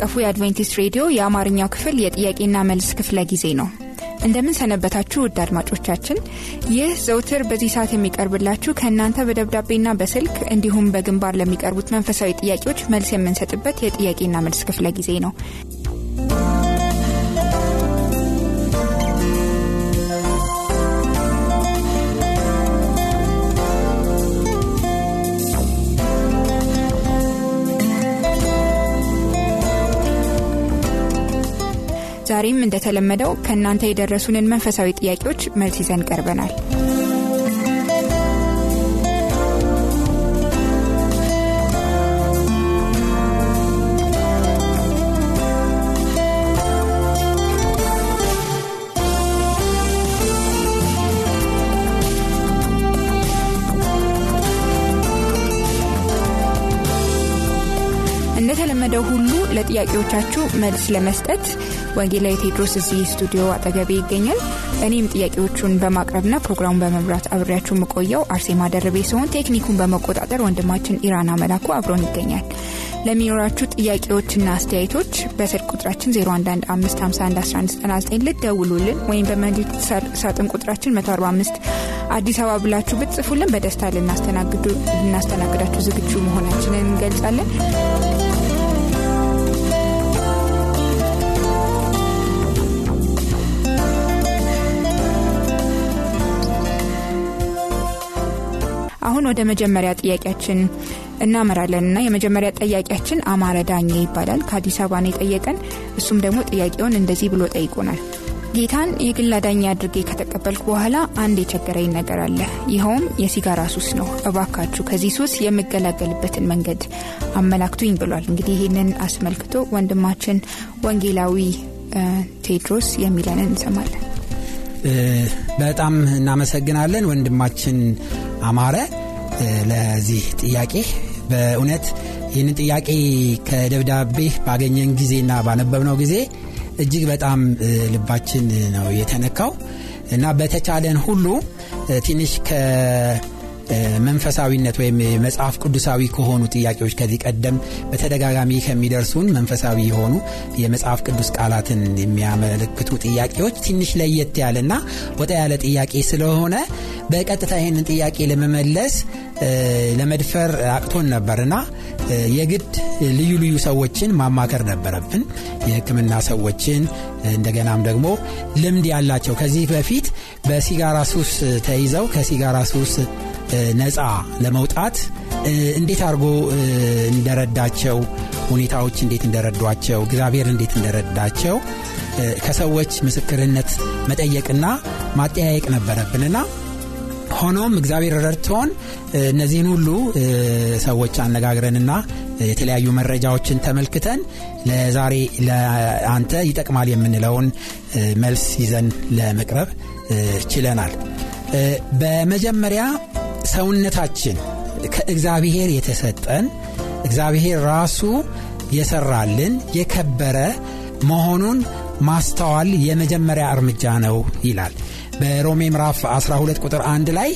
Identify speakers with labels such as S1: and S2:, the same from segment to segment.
S1: አቀፉ የአድቬንቲስት ሬዲዮ የአማርኛው ክፍል የጥያቄና መልስ ክፍለ ጊዜ ነው። እንደምን ሰነበታችሁ ውድ አድማጮቻችን። ይህ ዘውትር በዚህ ሰዓት የሚቀርብላችሁ ከእናንተ በደብዳቤና በስልክ እንዲሁም በግንባር ለሚቀርቡት መንፈሳዊ ጥያቄዎች መልስ የምንሰጥበት የጥያቄና መልስ ክፍለ ጊዜ ነው። ዛሬም እንደተለመደው ከእናንተ የደረሱንን መንፈሳዊ ጥያቄዎች መልስ ይዘን ቀርበናል። ለጥያቄዎቻችሁ መልስ ለመስጠት ወንጌላዊ ቴድሮስ እዚህ ስቱዲዮ አጠገቤ ይገኛል። እኔም ጥያቄዎቹን በማቅረብና ፕሮግራሙን በመምራት አብሬያችሁ የምቆየው አርሴማ ደርቤ ሲሆን ቴክኒኩን በመቆጣጠር ወንድማችን ኢራና መላኩ አብሮን ይገኛል። ለሚኖራችሁ ጥያቄዎችና አስተያየቶች በስልክ ቁጥራችን 0115511199 ልትደውሉልን ወይም በመልእክት ሳጥን ቁጥራችን 145 አዲስ አበባ ብላችሁ ብትጽፉልን በደስታ ልናስተናግዳችሁ ዝግጁ መሆናችንን እንገልጻለን። አሁን ወደ መጀመሪያ ጥያቄያችን እናመራለን እና የመጀመሪያ ጥያቄያችን አማረ ዳኘ ይባላል። ከአዲስ አበባ ነው የጠየቀን። እሱም ደግሞ ጥያቄውን እንደዚህ ብሎ ጠይቆናል። ጌታን የግል አዳኝ አድርጌ ከተቀበልኩ በኋላ አንድ የቸገረኝ ነገር አለ። ይኸውም የሲጋራ ሱስ ነው። እባካችሁ ከዚህ ሱስ የምገላገልበትን መንገድ አመላክቱኝ ብሏል። እንግዲህ ይህንን አስመልክቶ ወንድማችን ወንጌላዊ ቴድሮስ የሚለንን እንሰማለን።
S2: በጣም እናመሰግናለን ወንድማችን አማረ ለዚህ ጥያቄ። በእውነት ይህንን ጥያቄ ከደብዳቤ ባገኘን ጊዜና ባነበብነው ጊዜ እጅግ በጣም ልባችን ነው የተነካው እና በተቻለን ሁሉ ትንሽ ከመንፈሳዊነት ወይም መጽሐፍ ቅዱሳዊ ከሆኑ ጥያቄዎች ከዚህ ቀደም በተደጋጋሚ ከሚደርሱን መንፈሳዊ የሆኑ የመጽሐፍ ቅዱስ ቃላትን የሚያመለክቱ ጥያቄዎች ትንሽ ለየት ያለና ወጣ ያለ ጥያቄ ስለሆነ በቀጥታ ይህንን ጥያቄ ለመመለስ ለመድፈር አቅቶን ነበርና የግድ ልዩ ልዩ ሰዎችን ማማከር ነበረብን። የሕክምና ሰዎችን እንደገናም ደግሞ ልምድ ያላቸው ከዚህ በፊት በሲጋራ ሱስ ተይዘው ከሲጋራ ሱስ ነፃ ለመውጣት እንዴት አድርጎ እንደረዳቸው ሁኔታዎች እንዴት እንደረዷቸው እግዚአብሔር እንዴት እንደረዳቸው ከሰዎች ምስክርነት መጠየቅና ማጠያየቅ ነበረብንና ሆኖም እግዚአብሔር ረድቶን እነዚህን ሁሉ ሰዎች አነጋግረንና የተለያዩ መረጃዎችን ተመልክተን ለዛሬ ለአንተ ይጠቅማል የምንለውን መልስ ይዘን ለመቅረብ ችለናል። በመጀመሪያ ሰውነታችን ከእግዚአብሔር የተሰጠን እግዚአብሔር ራሱ የሰራልን የከበረ መሆኑን ማስተዋል የመጀመሪያ እርምጃ ነው ይላል። በሮሜ ምዕራፍ 12 ቁጥር 1 ላይ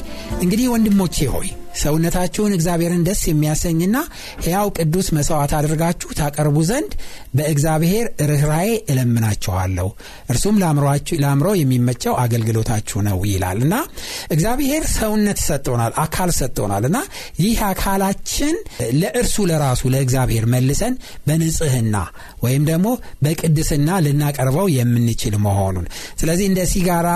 S2: እንግዲህ ወንድሞቼ ሆይ ሰውነታችሁን እግዚአብሔርን ደስ የሚያሰኝና ሕያው ቅዱስ መሥዋዕት አድርጋችሁ ታቀርቡ ዘንድ በእግዚአብሔር ርኅራዬ እለምናችኋለሁ። እርሱም ለአእምሮ የሚመቸው አገልግሎታችሁ ነው ይላል። እና እግዚአብሔር ሰውነት ሰጥቶናል አካል ሰጥቶናል። እና ይህ አካላችን ለእርሱ ለራሱ ለእግዚአብሔር መልሰን በንጽህና ወይም ደግሞ በቅድስና ልናቀርበው የምንችል መሆኑን። ስለዚህ እንደ ሲጋራ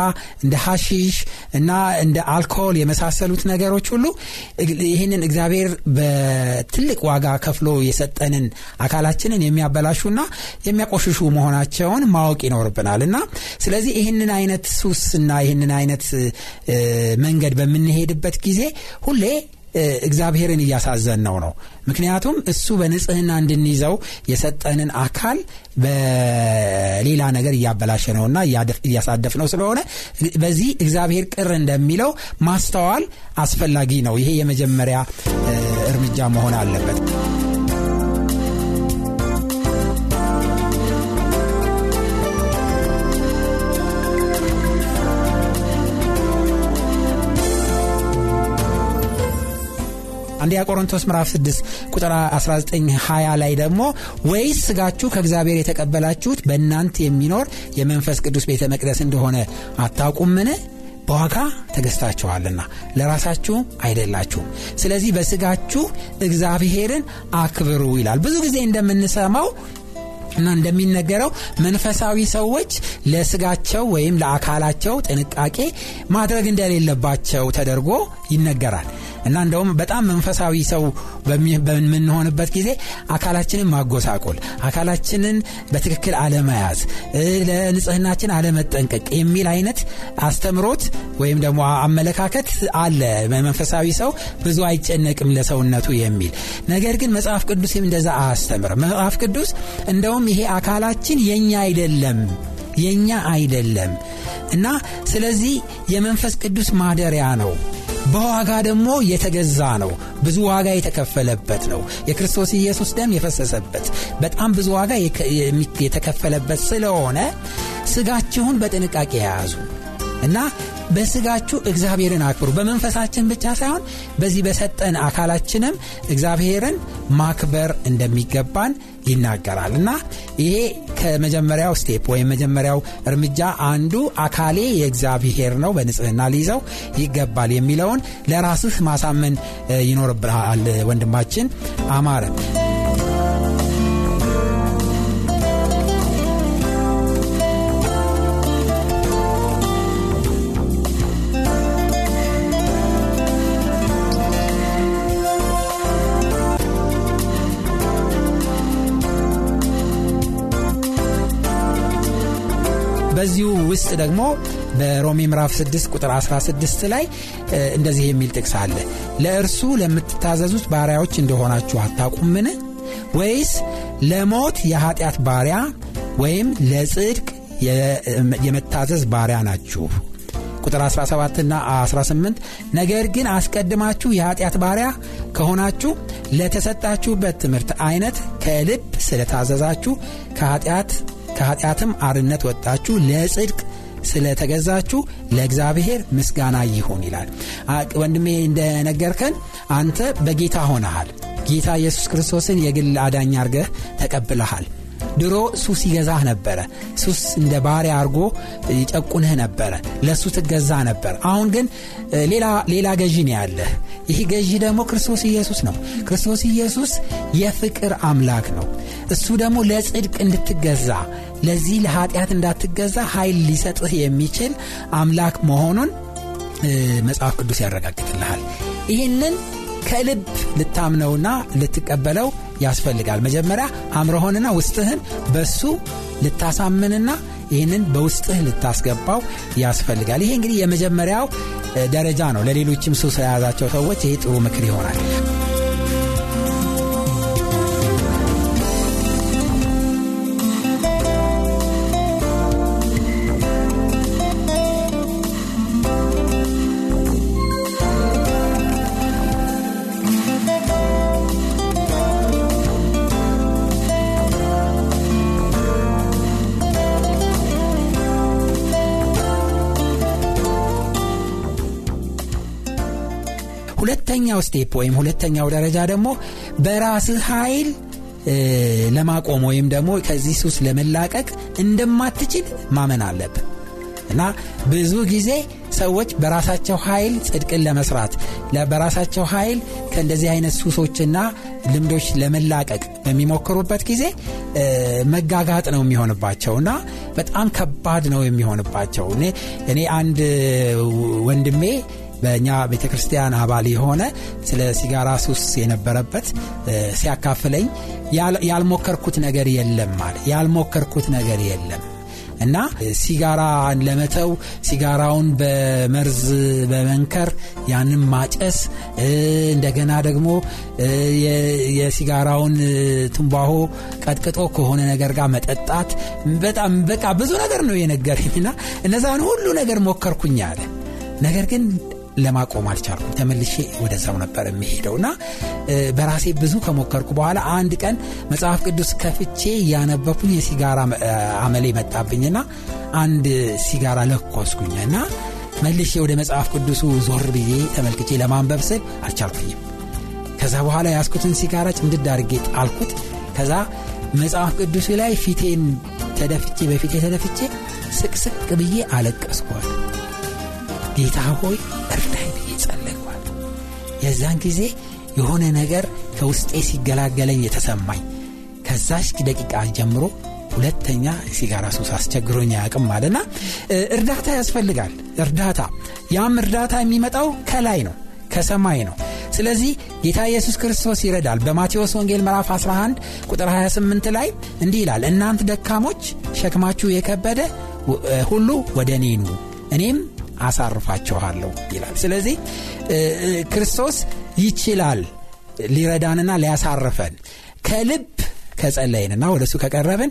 S2: እንደ ሐሺሽ እና እንደ አልኮል የመሳሰሉት ነገሮች ሁሉ ይህንን እግዚአብሔር በትልቅ ዋጋ ከፍሎ የሰጠንን አካላችንን የሚያበላሹና የሚያቆሽሹ መሆናቸውን ማወቅ ይኖርብናል። እና ስለዚህ ይህንን አይነት ሱስና ይህንን አይነት መንገድ በምንሄድበት ጊዜ ሁሌ እግዚአብሔርን እያሳዘን ነው። ነው ምክንያቱም እሱ በንጽህና እንድንይዘው የሰጠንን አካል በሌላ ነገር እያበላሸ ነውና እያሳደፍ ነው ስለሆነ በዚህ እግዚአብሔር ቅር እንደሚለው ማስተዋል አስፈላጊ ነው። ይሄ የመጀመሪያ እርምጃ መሆን አለበት አንደኛ ቆሮንቶስ ምዕራፍ 6 ቁጥር 1920 ላይ ደግሞ ወይስ ስጋችሁ ከእግዚአብሔር የተቀበላችሁት በእናንተ የሚኖር የመንፈስ ቅዱስ ቤተ መቅደስ እንደሆነ አታውቁምን? በዋጋ ተገዝታችኋልና ለራሳችሁ አይደላችሁም። ስለዚህ በስጋችሁ እግዚአብሔርን አክብሩ ይላል። ብዙ ጊዜ እንደምንሰማው እና እንደሚነገረው መንፈሳዊ ሰዎች ለስጋቸው ወይም ለአካላቸው ጥንቃቄ ማድረግ እንደሌለባቸው ተደርጎ ይነገራል እና እንደውም በጣም መንፈሳዊ ሰው በምንሆንበት ጊዜ አካላችንን ማጎሳቆል አካላችንን በትክክል አለመያዝ ለንጽህናችን አለመጠንቀቅ የሚል አይነት አስተምሮት ወይም ደግሞ አመለካከት አለ መንፈሳዊ ሰው ብዙ አይጨነቅም ለሰውነቱ የሚል። ነገር ግን መጽሐፍ ቅዱስም እንደዛ አያስተምርም። መጽሐፍ ቅዱስ እንደውም ይሄ አካላችን የኛ አይደለም የኛ አይደለም እና ስለዚህ የመንፈስ ቅዱስ ማደሪያ ነው በዋጋ ደግሞ የተገዛ ነው። ብዙ ዋጋ የተከፈለበት ነው። የክርስቶስ ኢየሱስ ደም የፈሰሰበት በጣም ብዙ ዋጋ የተከፈለበት ስለሆነ ስጋችሁን በጥንቃቄ ያዙ እና በስጋችሁ እግዚአብሔርን አክብሩ። በመንፈሳችን ብቻ ሳይሆን በዚህ በሰጠን አካላችንም እግዚአብሔርን ማክበር እንደሚገባን ይናገራል። እና ይሄ ከመጀመሪያው step ወይም መጀመሪያው እርምጃ አንዱ አካሌ የእግዚአብሔር ነው በንጽህና ሊይዘው ይገባል የሚለውን ለራስህ ማሳመን ይኖርብሃል ወንድማችን አማረ በዚሁ ውስጥ ደግሞ በሮሜ ምዕራፍ 6 ቁጥር 16 ላይ እንደዚህ የሚል ጥቅስ አለ። ለእርሱ ለምትታዘዙት ባሪያዎች እንደሆናችሁ አታቁምን ወይስ ለሞት የኃጢአት ባሪያ ወይም ለጽድቅ የመታዘዝ ባሪያ ናችሁ? ቁጥር 17 ና 18 ነገር ግን አስቀድማችሁ የኃጢአት ባሪያ ከሆናችሁ ለተሰጣችሁበት ትምህርት አይነት ከልብ ስለታዘዛችሁ ከኃጢአት ከኃጢአትም አርነት ወጣችሁ ለጽድቅ ስለተገዛችሁ ለእግዚአብሔር ምስጋና ይሁን ይላል። ወንድሜ እንደነገርከን አንተ በጌታ ሆነሃል። ጌታ ኢየሱስ ክርስቶስን የግል አዳኝ አርገህ ተቀብለሃል። ድሮ ሱስ ይገዛህ ነበረ። ሱስ እንደ ባሪያ አርጎ ይጨቁንህ ነበረ። ለእሱ ትገዛ ነበር። አሁን ግን ሌላ ገዢ ነው ያለህ። ይህ ገዢ ደግሞ ክርስቶስ ኢየሱስ ነው። ክርስቶስ ኢየሱስ የፍቅር አምላክ ነው እሱ ደግሞ ለጽድቅ እንድትገዛ ለዚህ ለኃጢአት እንዳትገዛ ኃይል ሊሰጥህ የሚችል አምላክ መሆኑን መጽሐፍ ቅዱስ ያረጋግጥልሃል። ይህንን ከልብ ልታምነውና ልትቀበለው ያስፈልጋል። መጀመሪያ አምረሆንና ውስጥህን በሱ ልታሳምንና ይህንን በውስጥህ ልታስገባው ያስፈልጋል። ይሄ እንግዲህ የመጀመሪያው ደረጃ ነው። ለሌሎችም ሱስ የያዛቸው ሰዎች ይሄ ጥሩ ምክር ይሆናል ሁለተኛው ስቴፕ ወይም ሁለተኛው ደረጃ ደግሞ በራስህ ኃይል ለማቆም ወይም ደግሞ ከዚህ ሱስ ለመላቀቅ እንደማትችል ማመን አለብን እና ብዙ ጊዜ ሰዎች በራሳቸው ኃይል ጽድቅን ለመስራት በራሳቸው ኃይል ከእንደዚህ አይነት ሱሶችና ልምዶች ለመላቀቅ በሚሞክሩበት ጊዜ መጋጋጥ ነው የሚሆንባቸው እና በጣም ከባድ ነው የሚሆንባቸው። እኔ አንድ ወንድሜ በእኛ ቤተ ክርስቲያን አባል የሆነ ስለ ሲጋራ ሱስ የነበረበት ሲያካፍለኝ ያልሞከርኩት ነገር የለም አለ። ያልሞከርኩት ነገር የለም። እና ሲጋራን ለመተው ሲጋራውን በመርዝ በመንከር ያንን ማጨስ እንደገና ደግሞ የሲጋራውን ትንባሆ ቀጥቅጦ ከሆነ ነገር ጋር መጠጣት በጣም በቃ ብዙ ነገር ነው የነገረኝና እነዛን ሁሉ ነገር ሞከርኩኝ አለ። ነገር ግን ለማቆም አልቻልኩም። ተመልሼ ወደዛው ነበር የሚሄደው እና በራሴ ብዙ ከሞከርኩ በኋላ አንድ ቀን መጽሐፍ ቅዱስ ከፍቼ እያነበኩኝ የሲጋራ አመሌ መጣብኝና አንድ ሲጋራ ለኮስኩኝ እና መልሼ ወደ መጽሐፍ ቅዱሱ ዞር ብዬ ተመልክቼ ለማንበብ ስል አልቻልኩኝም። ከዛ በኋላ ያስኩትን ሲጋራ ጭምድድ አድርጌ ጣልኩት። ከዛ መጽሐፍ ቅዱሱ ላይ ፊቴን ተደፍቼ በፊቴ ተደፍቼ ስቅስቅ ብዬ አለቀስኳል ጌታ ሆይ የዛን ጊዜ የሆነ ነገር ከውስጤ ሲገላገለኝ የተሰማኝ። ከዛች ደቂቃ ጀምሮ ሁለተኛ ሲጋራ ሱስ አስቸግሮኝ አያውቅም አለና እርዳታ ያስፈልጋል። እርዳታ ያም እርዳታ የሚመጣው ከላይ ነው ከሰማይ ነው። ስለዚህ ጌታ ኢየሱስ ክርስቶስ ይረዳል። በማቴዎስ ወንጌል ምዕራፍ 11 ቁጥር 28 ላይ እንዲህ ይላል እናንት ደካሞች ሸክማችሁ የከበደ ሁሉ ወደ እኔ ኑ እኔም አሳርፋችኋለሁ ይላል። ስለዚህ ክርስቶስ ይችላል ሊረዳንና ሊያሳርፈን ከልብ ከጸለይንና ወደ እሱ ከቀረብን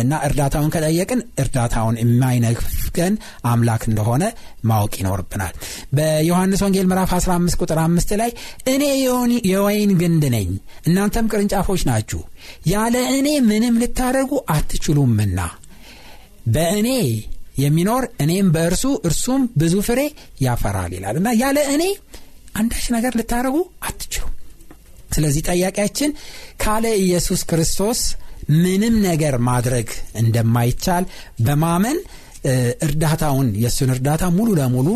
S2: እና እርዳታውን ከጠየቅን እርዳታውን የማይነፍገን አምላክ እንደሆነ ማወቅ ይኖርብናል። በዮሐንስ ወንጌል ምዕራፍ 15 ቁጥር 5 ላይ እኔ የወይን ግንድ ነኝ እናንተም ቅርንጫፎች ናችሁ ያለ እኔ ምንም ልታደርጉ አትችሉምና በእኔ የሚኖር እኔም በእርሱ እርሱም ብዙ ፍሬ ያፈራል ይላል። እና ያለ እኔ አንዳች ነገር ልታደርጉ አትችሉም። ስለዚህ ጠያቂያችን ካለ ኢየሱስ ክርስቶስ ምንም ነገር ማድረግ እንደማይቻል በማመን እርዳታውን የእሱን እርዳታ ሙሉ ለሙሉ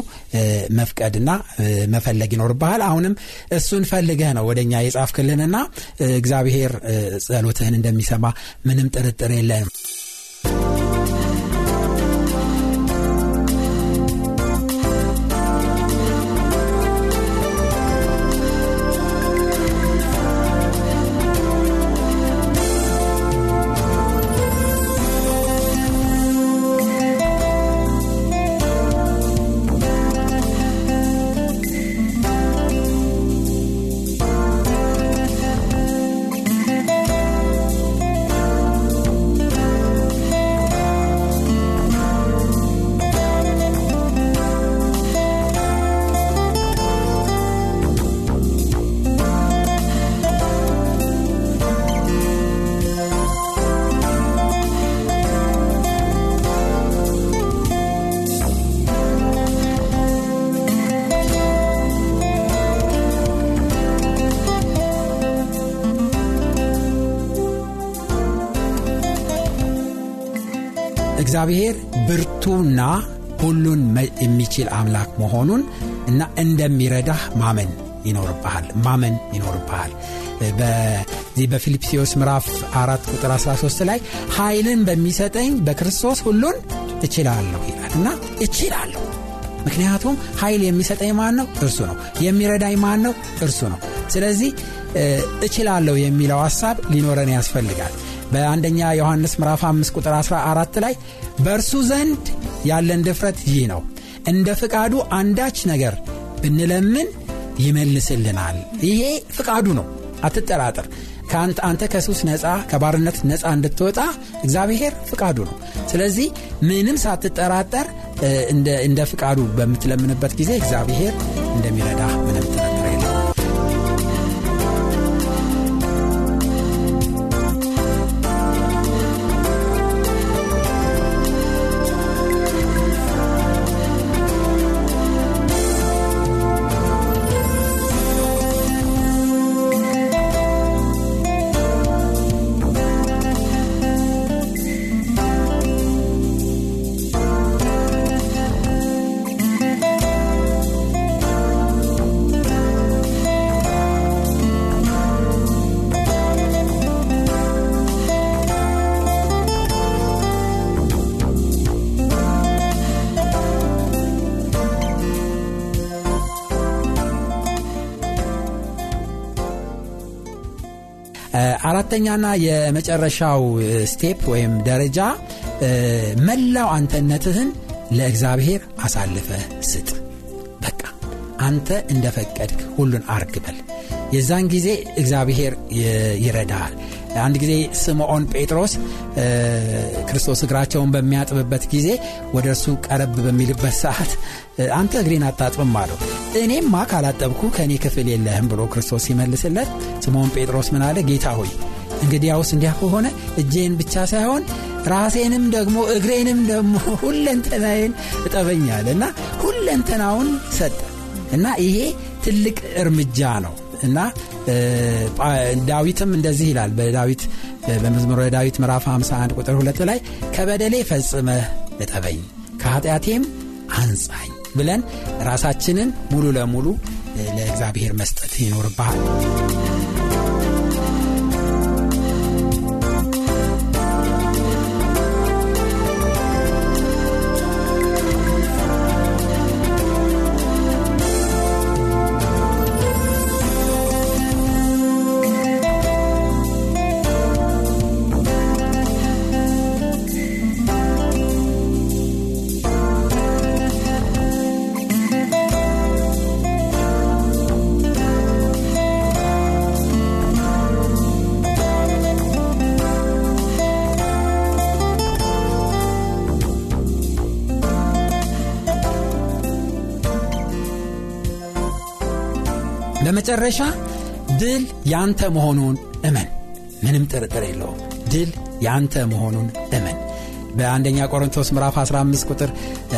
S2: መፍቀድና መፈለግ ይኖርብሃል። አሁንም እሱን ፈልገህ ነው ወደ እኛ የጻፍክልንና እግዚአብሔር ጸሎትህን እንደሚሰማ ምንም ጥርጥር የለንም እግዚአብሔር ብርቱና ሁሉን የሚችል አምላክ መሆኑን እና እንደሚረዳህ ማመን ይኖርብሃል ማመን ይኖርብሃል። በዚህ በፊልጵስዎስ ምዕራፍ 4 ቁጥር 13 ላይ ኃይልን በሚሰጠኝ በክርስቶስ ሁሉን እችላለሁ ይላል እና እችላለሁ። ምክንያቱም ኃይል የሚሰጠኝ ማን ነው? እርሱ ነው። የሚረዳኝ ማን ነው? እርሱ ነው። ስለዚህ እችላለሁ የሚለው ሐሳብ ሊኖረን ያስፈልጋል በአንደኛ ዮሐንስ ምዕራፍ 5 ቁጥር 14 ላይ በእርሱ ዘንድ ያለን ድፍረት ይህ ነው። እንደ ፍቃዱ አንዳች ነገር ብንለምን ይመልስልናል። ይሄ ፍቃዱ ነው። አትጠራጠር። አንተ ከሱስ ነፃ ከባርነት ነፃ እንድትወጣ እግዚአብሔር ፍቃዱ ነው። ስለዚህ ምንም ሳትጠራጠር እንደ ፍቃዱ በምትለምንበት ጊዜ እግዚአብሔር እንደሚረዳ አራተኛና የመጨረሻው step ወይም ደረጃ መላው አንተነትህን ለእግዚአብሔር አሳልፈ ስጥ። በቃ አንተ እንደፈቀድክ ሁሉን አርግ በል። የዛን ጊዜ እግዚአብሔር ይረዳሃል። አንድ ጊዜ ስምዖን ጴጥሮስ ክርስቶስ እግራቸውን በሚያጥብበት ጊዜ ወደ እርሱ ቀረብ በሚልበት ሰዓት አንተ እግሬን አታጥብም አለው። እኔማ ካላጠብኩ ከእኔ ክፍል የለህም ብሎ ክርስቶስ ሲመልስለት ስምዖን ጴጥሮስ ምን አለ? ጌታ ሆይ እንግዲያውስ እንዲያ ከሆነ እጄን ብቻ ሳይሆን ራሴንም ደግሞ እግሬንም ደግሞ ሁለንተናዬን እጠበኛል እና ሁለንተናውን ሰጠ እና ይሄ ትልቅ እርምጃ ነው እና ዳዊትም እንደዚህ ይላል በዳዊት በመዝሙረ ዳዊት ምዕራፍ 51 ቁጥር 2 ላይ ከበደሌ ፈጽመህ እጠበኝ ከኃጢአቴም አንጻኝ ብለን ራሳችንን ሙሉ ለሙሉ ለእግዚአብሔር መስጠት ይኖርብሃል በመጨረሻ ድል ያንተ መሆኑን እመን። ምንም ጥርጥር የለውም። ድል ያንተ መሆኑን እመን። በአንደኛ ቆሮንቶስ ምዕራፍ 15 ቁጥር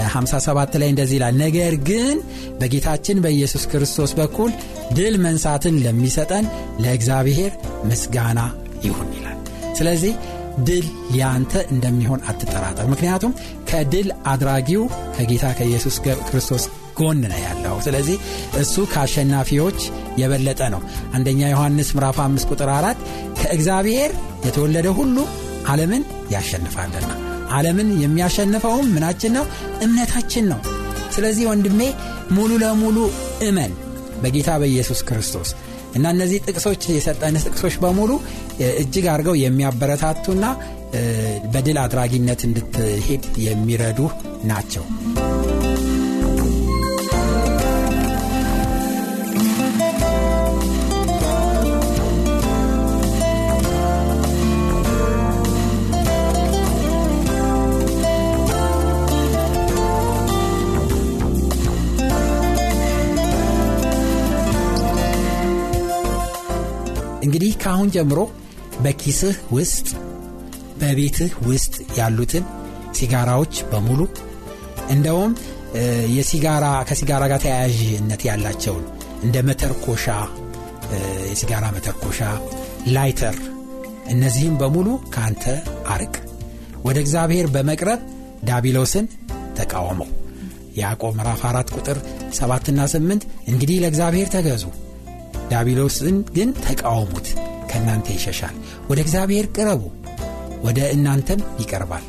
S2: 57 ላይ እንደዚህ ይላል፣ ነገር ግን በጌታችን በኢየሱስ ክርስቶስ በኩል ድል መንሳትን ለሚሰጠን ለእግዚአብሔር ምስጋና ይሁን ይላል። ስለዚህ ድል ያንተ እንደሚሆን አትጠራጠር። ምክንያቱም ከድል አድራጊው ከጌታ ከኢየሱስ ክርስቶስ ጎን ነው ያለው። ስለዚህ እሱ ከአሸናፊዎች የበለጠ ነው። አንደኛ ዮሐንስ ምዕራፍ 5 ቁጥር 4 ከእግዚአብሔር የተወለደ ሁሉ ዓለምን ያሸንፋልና ዓለምን የሚያሸንፈውም ምናችን ነው? እምነታችን ነው። ስለዚህ ወንድሜ ሙሉ ለሙሉ እመን በጌታ በኢየሱስ ክርስቶስ እና እነዚህ ጥቅሶች የሰጠን ጥቅሶች በሙሉ እጅግ አድርገው የሚያበረታቱና በድል አድራጊነት እንድትሄድ የሚረዱ ናቸው። እንግዲህ ከአሁን ጀምሮ በኪስህ ውስጥ በቤትህ ውስጥ ያሉትን ሲጋራዎች በሙሉ እንደውም የሲጋራ ከሲጋራ ጋር ተያያዥነት ያላቸውን እንደ መተርኮሻ የሲጋራ መተርኮሻ ላይተር እነዚህም በሙሉ ከአንተ አርቅ። ወደ እግዚአብሔር በመቅረብ ዳቢሎስን ተቃወመው። ያዕቆብ ምዕራፍ 4 ቁጥር 7ና 8 እንግዲህ ለእግዚአብሔር ተገዙ ዳቢሎስን ግን ተቃወሙት። ከእናንተ ይሸሻል። ወደ እግዚአብሔር ቅረቡ ወደ እናንተም ይቀርባል።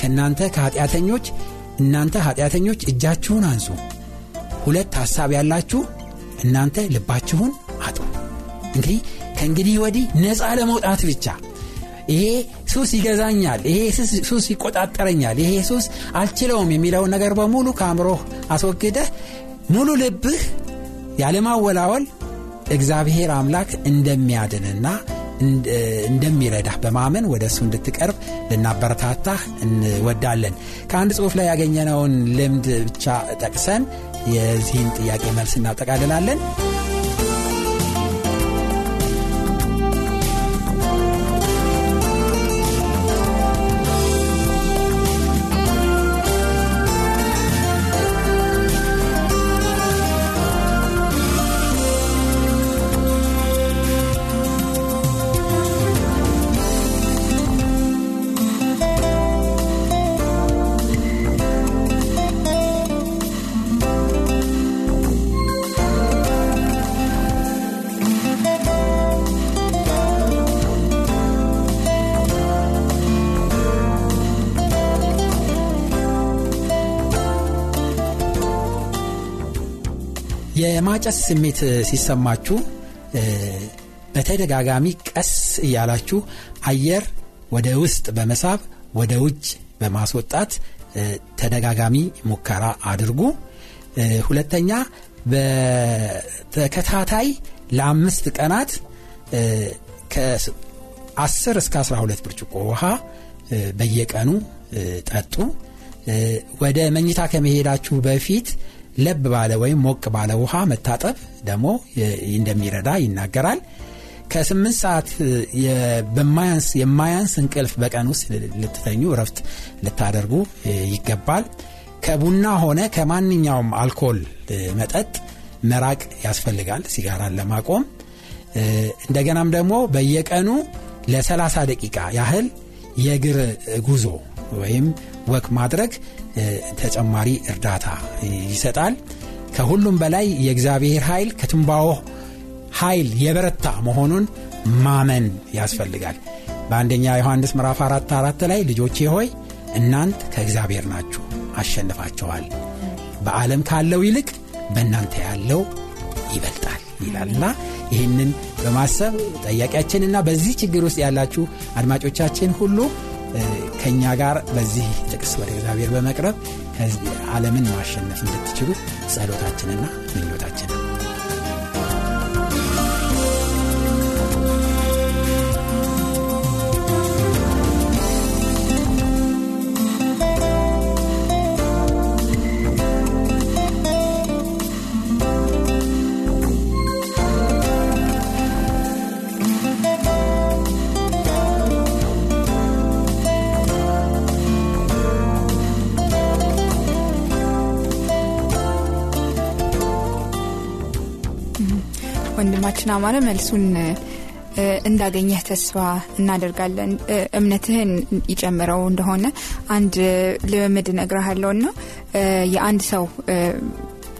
S2: ከእናንተ ከኀጢአተኞች እናንተ ኀጢአተኞች እጃችሁን አንሱ። ሁለት ሐሳብ ያላችሁ እናንተ ልባችሁን አጡ። እንግዲህ ከእንግዲህ ወዲህ ነፃ ለመውጣት ብቻ ይሄ ሱስ ይገዛኛል ይሄ ሱስ ይቆጣጠረኛል ይሄ ሱስ አልችለውም የሚለውን ነገር በሙሉ ከአእምሮህ አስወግደህ ሙሉ ልብህ ያለማወላወል እግዚአብሔር አምላክ እንደሚያድንና እንደሚረዳህ በማመን ወደ እሱ እንድትቀርብ ልናበረታታህ እንወዳለን። ከአንድ ጽሑፍ ላይ ያገኘነውን ልምድ ብቻ ጠቅሰን የዚህን ጥያቄ መልስ እናጠቃልላለን የማጨስ ስሜት ሲሰማችሁ በተደጋጋሚ ቀስ እያላችሁ አየር ወደ ውስጥ በመሳብ ወደ ውጭ በማስወጣት ተደጋጋሚ ሙከራ አድርጉ። ሁለተኛ በተከታታይ ለአምስት ቀናት ከ10 እስከ 12 ብርጭቆ ውሃ በየቀኑ ጠጡ። ወደ መኝታ ከመሄዳችሁ በፊት ለብ ባለ ወይም ሞቅ ባለ ውሃ መታጠብ ደግሞ እንደሚረዳ ይናገራል። ከስምንት ሰዓት የማያንስ እንቅልፍ በቀን ውስጥ ልትተኙ እረፍት ልታደርጉ ይገባል። ከቡና ሆነ ከማንኛውም አልኮል መጠጥ መራቅ ያስፈልጋል ሲጋራን ለማቆም። እንደገናም ደግሞ በየቀኑ ለ30 ደቂቃ ያህል የእግር ጉዞ ወይም ወክ ማድረግ ተጨማሪ እርዳታ ይሰጣል። ከሁሉም በላይ የእግዚአብሔር ኃይል ከትንባሆ ኃይል የበረታ መሆኑን ማመን ያስፈልጋል። በአንደኛ ዮሐንስ ምዕራፍ 4 4 ላይ ልጆቼ ሆይ እናንት ከእግዚአብሔር ናችሁ አሸንፋቸዋል፣ በዓለም ካለው ይልቅ በእናንተ ያለው ይበልጣል ይላልና ይህንን በማሰብ ጠያቂያችንና በዚህ ችግር ውስጥ ያላችሁ አድማጮቻችን ሁሉ ከእኛ ጋር በዚህ ጥቅስ ወደ እግዚአብሔር በመቅረብ ዓለምን ማሸነፍ እንድትችሉ ጸሎታችንና ምኞታችን
S1: ወንድማችን አማረ መልሱን እንዳገኘህ ተስፋ እናደርጋለን። እምነትህን ይጨምረው እንደሆነ አንድ ልምምድ እነግርሃለሁ ና የአንድ ሰው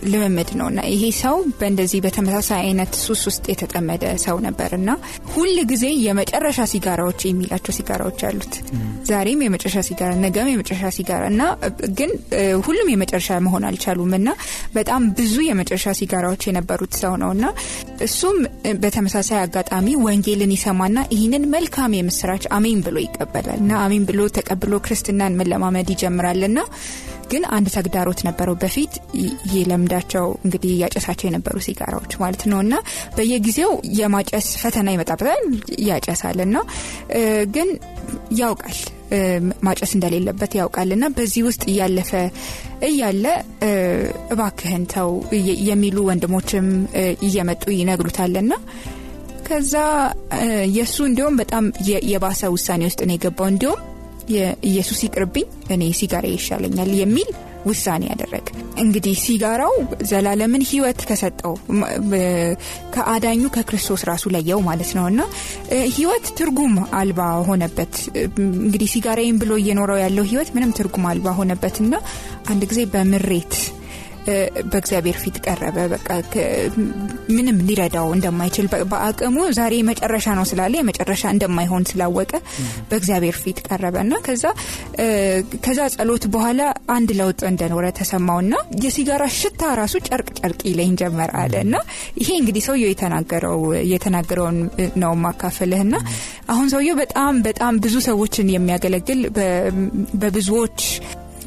S1: ልምምድ ነው እና ይሄ ሰው በእንደዚህ በተመሳሳይ አይነት ሱስ ውስጥ የተጠመደ ሰው ነበር እና ሁል ጊዜ የመጨረሻ ሲጋራዎች የሚላቸው ሲጋራዎች አሉት። ዛሬም የመጨረሻ ሲጋራ፣ ነገም የመጨረሻ ሲጋራ እና ግን ሁሉም የመጨረሻ መሆን አልቻሉም እና በጣም ብዙ የመጨረሻ ሲጋራዎች የነበሩት ሰው ነው እና እሱም በተመሳሳይ አጋጣሚ ወንጌልን ይሰማና ይህንን መልካም የምስራች አሜን ብሎ ይቀበላል እና አሜን ብሎ ተቀብሎ ክርስትናን መለማመድ ይጀምራል እና ግን አንድ ተግዳሮት ነበረው። በፊት የለምዳቸው እንግዲህ ያጨሳቸው የነበሩ ሲጋራዎች ማለት ነው እና በየጊዜው የማጨስ ፈተና ይመጣበታል። ያጨሳል እና ግን ያውቃል ማጨስ እንደሌለበት ያውቃል እና በዚህ ውስጥ እያለፈ እያለ እባክህን ተው የሚሉ ወንድሞችም እየመጡ ይነግሩታል ና ከዛ የእሱ እንዲሁም በጣም የባሰ ውሳኔ ውስጥ ነው የገባው እንዲሁም ኢየሱስ ይቅርብኝ እኔ ሲጋራ ይሻለኛል የሚል ውሳኔ ያደረገ። እንግዲህ ሲጋራው ዘላለምን ህይወት ከሰጠው ከአዳኙ ከክርስቶስ ራሱ ለየው ማለት ነው። እና ህይወት ትርጉም አልባ ሆነበት። እንግዲህ ሲጋራይም ብሎ እየኖረው ያለው ህይወት ምንም ትርጉም አልባ ሆነበት። እና አንድ ጊዜ በምሬት በእግዚአብሔር ፊት ቀረበ። በቃ ምንም ሊረዳው እንደማይችል በአቅሙ ዛሬ መጨረሻ ነው ስላለ የመጨረሻ እንደማይሆን ስላወቀ በእግዚአብሔር ፊት ቀረበ እና ከዛ ከዛ ጸሎት በኋላ አንድ ለውጥ እንደኖረ ተሰማውና የሲጋራ ሽታ ራሱ ጨርቅ ጨርቅ ይለኝ ጀመር አለ እና ይሄ እንግዲህ ሰውየው የተናገረው የተናገረውን ነው ማካፈልህና አሁን ሰውየው በጣም በጣም ብዙ ሰዎችን የሚያገለግል በብዙዎች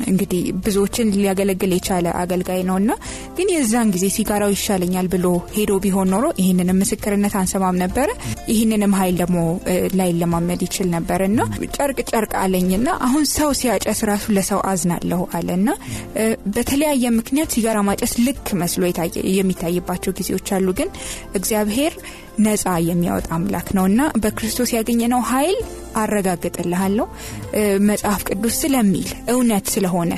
S1: እንግዲህ ብዙዎችን ሊያገለግል የቻለ አገልጋይ ነው እና ግን የዛን ጊዜ ሲጋራው ይሻለኛል ብሎ ሄዶ ቢሆን ኖሮ ይህንንም ምስክርነት አንሰማም ነበረ። ይህንንም ሀይል ደግሞ ላይ ለማመድ ይችል ነበር እና ጨርቅ ጨርቅ አለኝና አሁን ሰው ሲያጨስ ራሱ ለሰው አዝናለሁ አለና በተለያየ ምክንያት ሲጋራ ማጨስ ልክ መስሎ የሚታይባቸው ጊዜዎች አሉ። ግን እግዚአብሔር ነፃ የሚያወጣ አምላክ ነው እና በክርስቶስ ያገኘነው ኃይል አረጋግጥልሃለሁ መጽሐፍ ቅዱስ ስለሚል እውነት ስለሆነ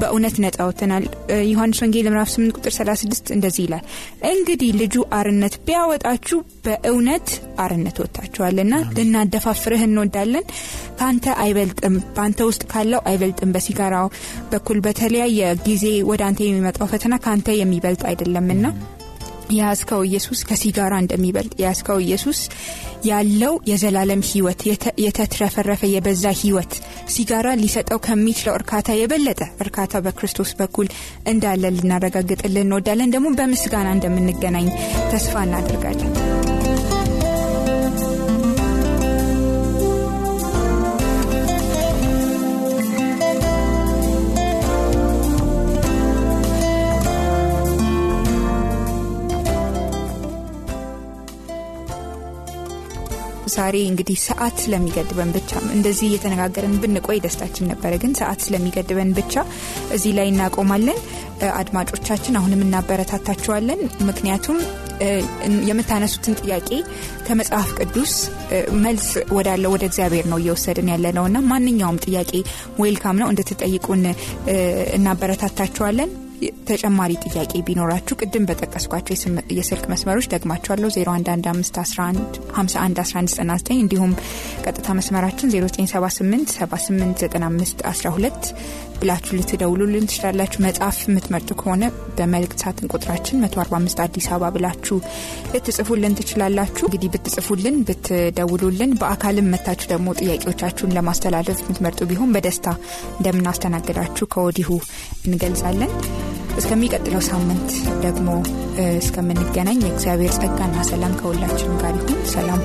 S1: በእውነት ነፃ ወጥተናል። ዮሐንስ ወንጌል ምዕራፍ 8 ቁጥር 36 እንደዚህ ይላል፣ እንግዲህ ልጁ አርነት ቢያወጣችሁ በእውነት አርነት ወጥታችኋልና ልናደፋፍርህ እንወዳለን። ከአንተ አይበልጥም፣ በአንተ ውስጥ ካለው አይበልጥም። በሲጋራው በኩል በተለያየ ጊዜ ወደ አንተ የሚመጣው ፈተና ከአንተ የሚበልጥ አይደለምና የያዝከው ኢየሱስ ከሲጋራ እንደሚበልጥ የያዝከው ኢየሱስ ያለው የዘላለም ህይወት የተትረፈረፈ የበዛ ህይወት ሲጋራ ሊሰጠው ከሚችለው እርካታ የበለጠ እርካታ በክርስቶስ በኩል እንዳለ ልናረጋግጥልን እንወዳለን። ደግሞ በምስጋና እንደምንገናኝ ተስፋ እናደርጋለን። ዛሬ እንግዲህ ሰዓት ስለሚገድበን ብቻ እንደዚህ እየተነጋገርን ብንቆይ ደስታችን ነበረ። ግን ሰዓት ስለሚገድበን ብቻ እዚህ ላይ እናቆማለን። አድማጮቻችን አሁንም እናበረታታችኋለን። ምክንያቱም የምታነሱትን ጥያቄ ከመጽሐፍ ቅዱስ መልስ ወዳለው ወደ እግዚአብሔር ነው እየወሰድን ያለ ነው እና ማንኛውም ጥያቄ ዌልካም ነው እንድትጠይቁን እናበረታታችኋለን። ተጨማሪ ጥያቄ ቢኖራችሁ ቅድም በጠቀስኳቸው የስልክ መስመሮች ደግማችኋለሁ 0115111199 እንዲሁም ቀጥታ መስመራችን 0978789512 ብላችሁ ልትደውሉልን ትችላላችሁ። መጽሐፍ የምትመርጡ ከሆነ በመልእክት ሳጥን ቁጥራችን 145 አዲስ አበባ ብላችሁ ልትጽፉልን ትችላላችሁ። እንግዲህ ብትጽፉልን ብትደውሉልን፣ በአካልም መታችሁ ደግሞ ጥያቄዎቻችሁን ለማስተላለፍ የምትመርጡ ቢሆን በደስታ እንደምናስተናግዳችሁ ከወዲሁ እንገልጻለን። እስከሚቀጥለው ሳምንት ደግሞ እስከምንገናኝ የእግዚአብሔር ጸጋና ሰላም ከሁላችን ጋር ይሁን። ሰላም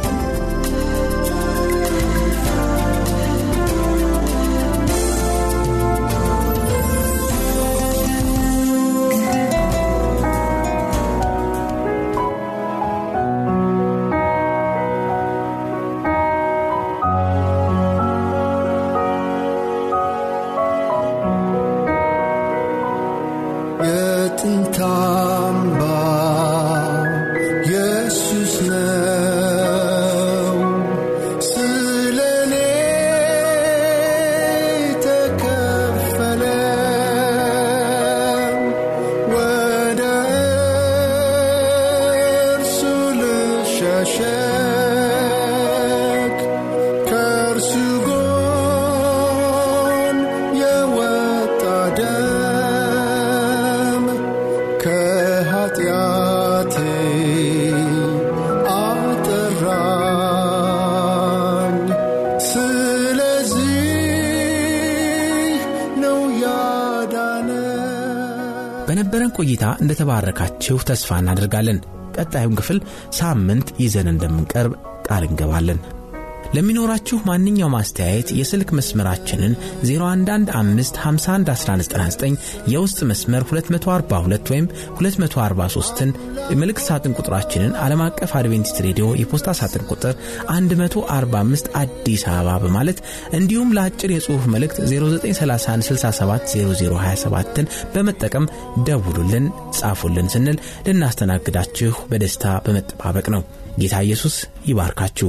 S1: At
S3: in tambah እንደተባረካችሁ ተስፋ እናደርጋለን። ቀጣዩን ክፍል ሳምንት ይዘን እንደምንቀርብ ቃል እንገባለን። ለሚኖራችሁ ማንኛውም አስተያየት የስልክ መስመራችንን 0115511199 የውስጥ መስመር 242 ወይም 243ን የመልእክት ሳጥን ቁጥራችንን ዓለም አቀፍ አድቬንቲስት ሬዲዮ የፖስታ ሳጥን ቁጥር 145 አዲስ አበባ በማለት እንዲሁም ለአጭር የጽሑፍ መልእክት 0931670027ን በመጠቀም ደውሉልን፣ ጻፉልን ስንል ልናስተናግዳችሁ በደስታ በመጠባበቅ ነው። ጌታ ኢየሱስ ይባርካችሁ።